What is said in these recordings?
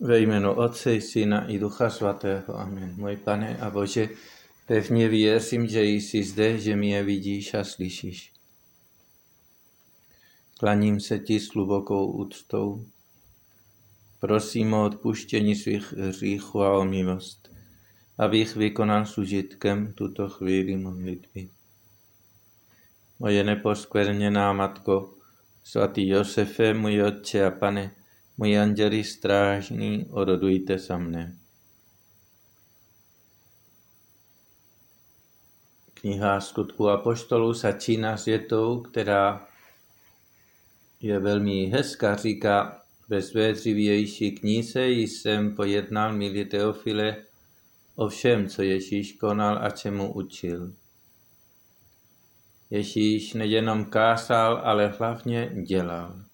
Ve jménu Otce, i Syna i Ducha Svatého. Amen. Můj pane a Bože, pevně věřím, že jsi zde, že mě vidíš a slyšíš. Klaním se ti s hlubokou úctou. Prosím o odpuštění svých hříchů a o milost, abych vykonal s užitkem tuto chvíli modlitby. Moje neposkvrněná Matko, svatý Josefe, můj Otče a Pane, můj anděli strážný, orodujte za mne. Kniha skutku apoštolů začíná s větou, která je velmi hezká, říká, ve své dřívější knize jsem pojednal, milí Teofile, o všem, co Ježíš konal a čemu učil. Ježíš nejenom kázal, ale hlavně dělal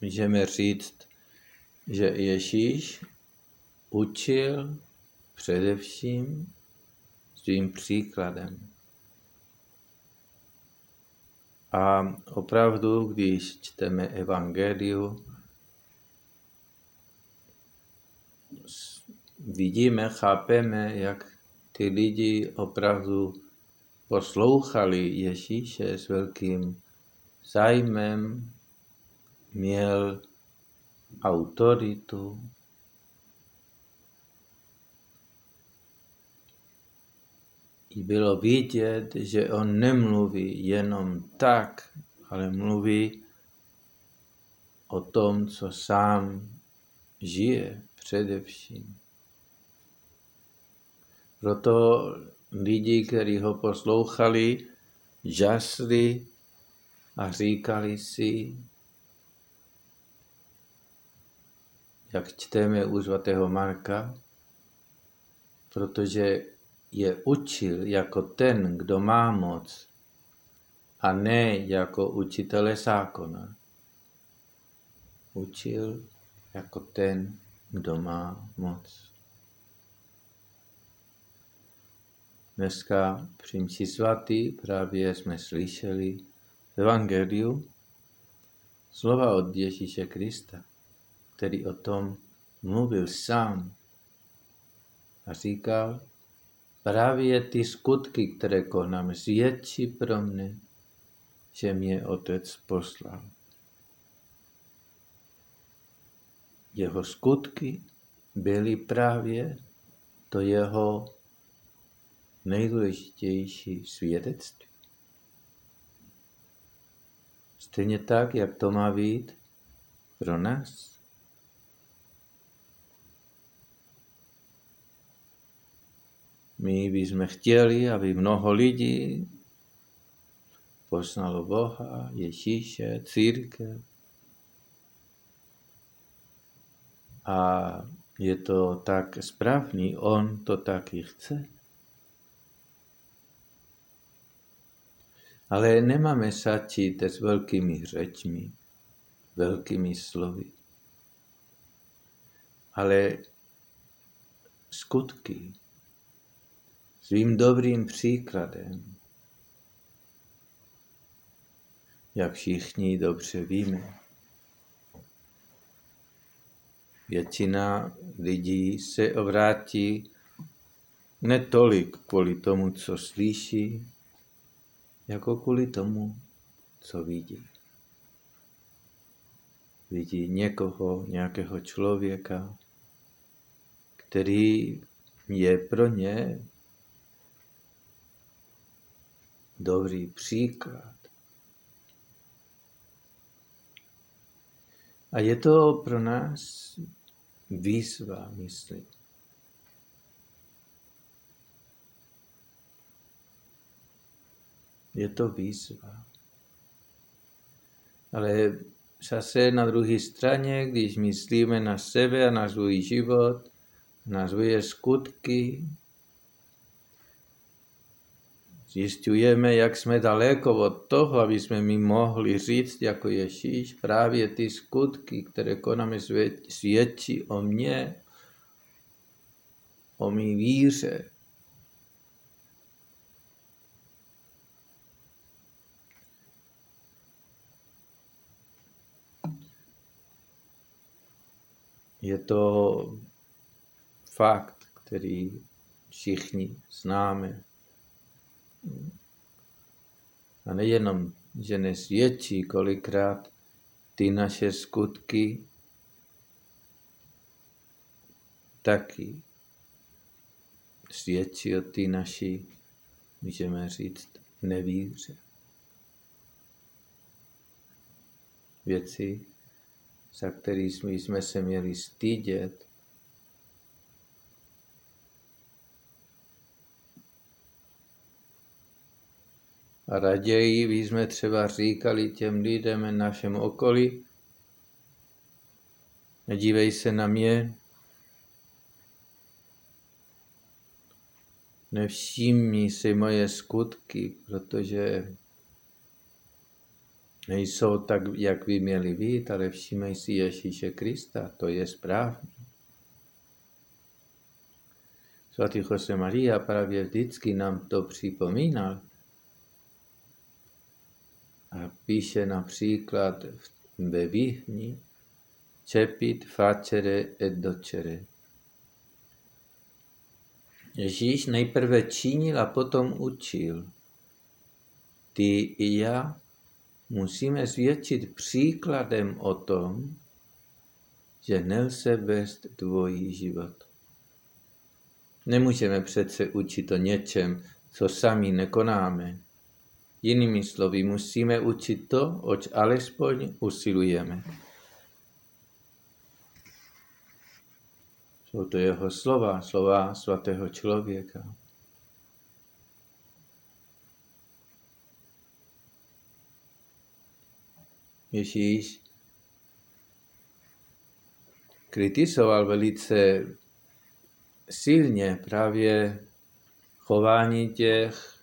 můžeme říct, že Ježíš učil především svým příkladem. A opravdu, když čteme Evangeliu, vidíme, chápeme, jak ty lidi opravdu poslouchali Ježíše s velkým zájmem, měl autoritu, i bylo vidět, že on nemluví jenom tak, ale mluví o tom, co sám žije především. Proto lidi, kteří ho poslouchali, žasli a říkali si, jak čteme u svatého Marka, protože je učil jako ten, kdo má moc, a ne jako učitele zákona. Učil jako ten, kdo má moc. Dneska při mši svatý právě jsme slyšeli v Evangeliu slova od Ježíše Krista který o tom mluvil sám a říkal, právě ty skutky, které konám, zvětší pro mne, že mě otec poslal. Jeho skutky byly právě to jeho nejdůležitější svědectví. Stejně tak, jak to má být pro nás. My bychom chtěli, aby mnoho lidí poznalo Boha, Ježíše, církev. A je to tak správný, on to taky chce. Ale nemáme začít s velkými řečmi, velkými slovy. Ale skutky, svým dobrým příkladem. Jak všichni dobře víme. Většina lidí se obrátí netolik kvůli tomu, co slyší, jako kvůli tomu, co vidí. Vidí někoho, nějakého člověka, který je pro ně dobrý příklad. A je to pro nás výzva, myslím. Je to výzva. Ale zase na druhé straně, když myslíme na sebe a na svůj život, na svoje skutky, Zjišťujeme, jak jsme daleko od toho, aby jsme mi mohli říct jako Ježíš právě ty skutky, které konáme svědčí o mně, o mý víře. je to fakt, který všichni známe. A nejenom, že nesvědčí kolikrát ty naše skutky, taky svědčí o ty naší, můžeme říct, nevíře. Věci, za kterými jsme se měli stydět, raději bychom třeba říkali těm lidem v našem okolí, nedívej se na mě, nevšimni si moje skutky, protože nejsou tak, jak by měli být, ale všímej si Ježíše Krista, to je správně. Svatý Jose Maria právě vždycky nám to připomínal. A píše například ve Vihni Čepit facere et docere. Ježíš nejprve činil a potom učil. Ty i já musíme svědčit příkladem o tom, že nelze vést dvojí život. Nemůžeme přece učit o něčem, co sami nekonáme. Jinými slovy, musíme učit to, oč alespoň usilujeme. Jsou to jeho slova, slova svatého člověka. Ježíš kritizoval velice silně právě chování těch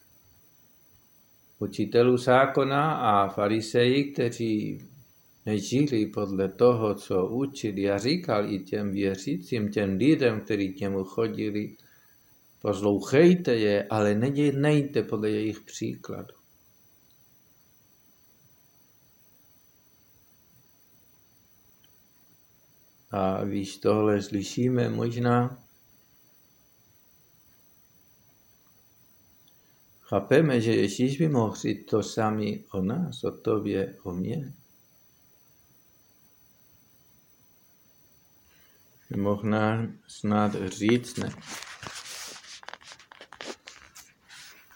učitelů zákona a fariseji, kteří nežili podle toho, co učili a říkal i těm věřícím, těm lidem, kteří k němu chodili, poslouchejte je, ale nedělejte podle jejich příkladu. A když tohle slyšíme, možná chápeme, že Ježíš by mohl říct to sami o nás, o tobě, o mě. Mohl nám snad říct, ne?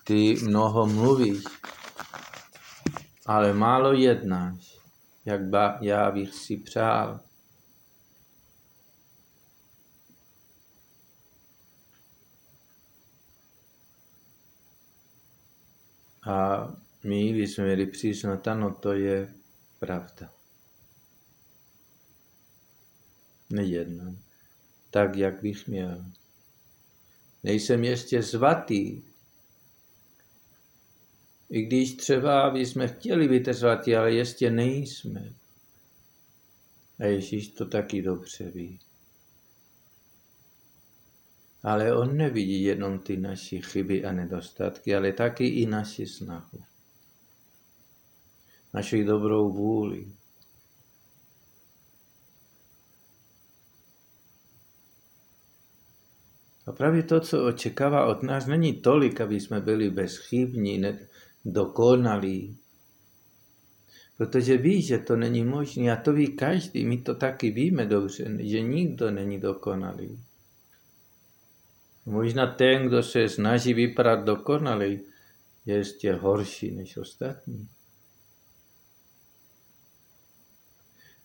Ty mnoho mluvíš, ale málo jednáš, jak ba, já bych si přál. A my bychom měli přiznat, ano, to je pravda. Nejednám tak, jak bych měl. Nejsem ještě svatý. I když třeba bychom chtěli být svatí, ale ještě nejsme. A Ježíš to taky dobře ví. Ale on nevidí jenom ty naše chyby a nedostatky, ale taky i naši snahu. Naši dobrou vůli. A právě to, co očekává od nás, není tolik, aby jsme byli bezchybní, dokonalí. Protože ví, že to není možné a to ví každý, my to taky víme dobře, že nikdo není dokonalý. Možná ten, kdo se snaží vypadat dokonalý, je ještě horší než ostatní.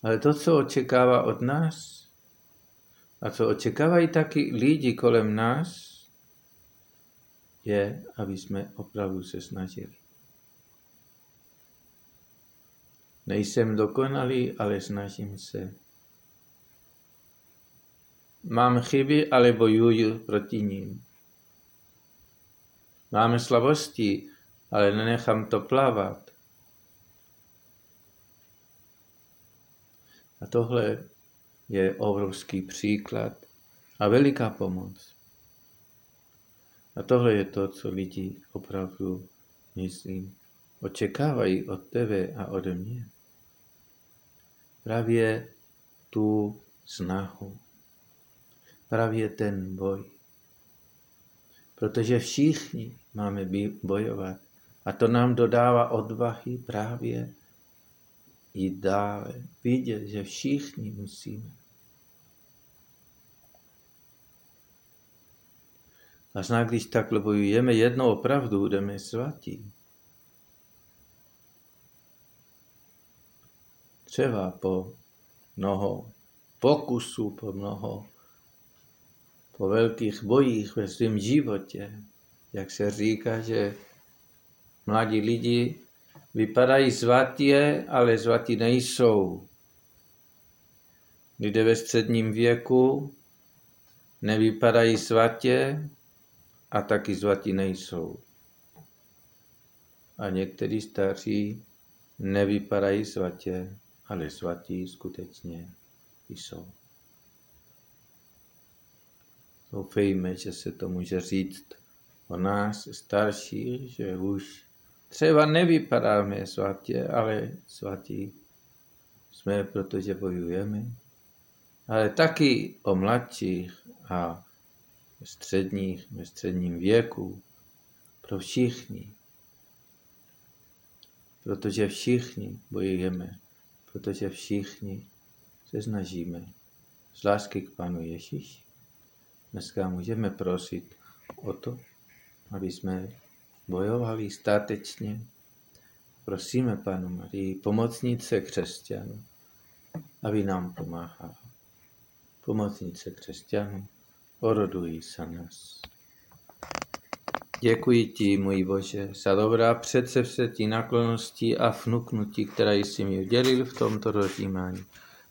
Ale to, co očekává od nás, a co očekávají taky lidi kolem nás, je, aby jsme opravdu se snažili. Nejsem dokonalý, ale snažím se. Mám chyby, ale bojuju proti ním. Máme slabosti, ale nenechám to plavat. A tohle je obrovský příklad a veliká pomoc. A tohle je to, co lidi opravdu, myslím, očekávají od tebe a ode mě. Právě tu snahu právě ten boj. Protože všichni máme bojovat. A to nám dodává odvahy právě jít dále. Vidět, že všichni musíme. A když takhle bojujeme, jednou opravdu budeme svatí. Třeba po mnoho pokusů, po mnoho, po velkých bojích ve svém životě, jak se říká, že mladí lidi vypadají svatí, ale svatí nejsou. Lidé ve středním věku nevypadají svatě a taky svatí nejsou. A někteří staří nevypadají svatě, ale svatí skutečně jsou. Doufejme, že se to může říct o nás starší, že už třeba nevypadáme svatě, ale svatí jsme, protože bojujeme. Ale taky o mladších a středních, ve středním věku, pro všichni. Protože všichni bojujeme, protože všichni se snažíme z lásky k Panu Ježíši. Dneska můžeme prosit o to, aby jsme bojovali statečně. Prosíme Panu Marii, pomocnice křesťanů, aby nám pomáhala. Pomocnice křesťanů, orodují se nás. Děkuji ti, můj Bože, za dobrá přece všetí naklonosti a vnuknutí, které jsi mi udělil v tomto rozjímání.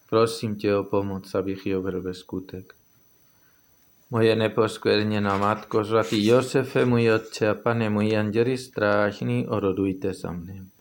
Prosím tě o pomoc, abych ji obrl skutek. Moje neposkvrněná Matko, svatý Josefe, můj Otče a Pane, můj anděli strážný, orodujte za mne.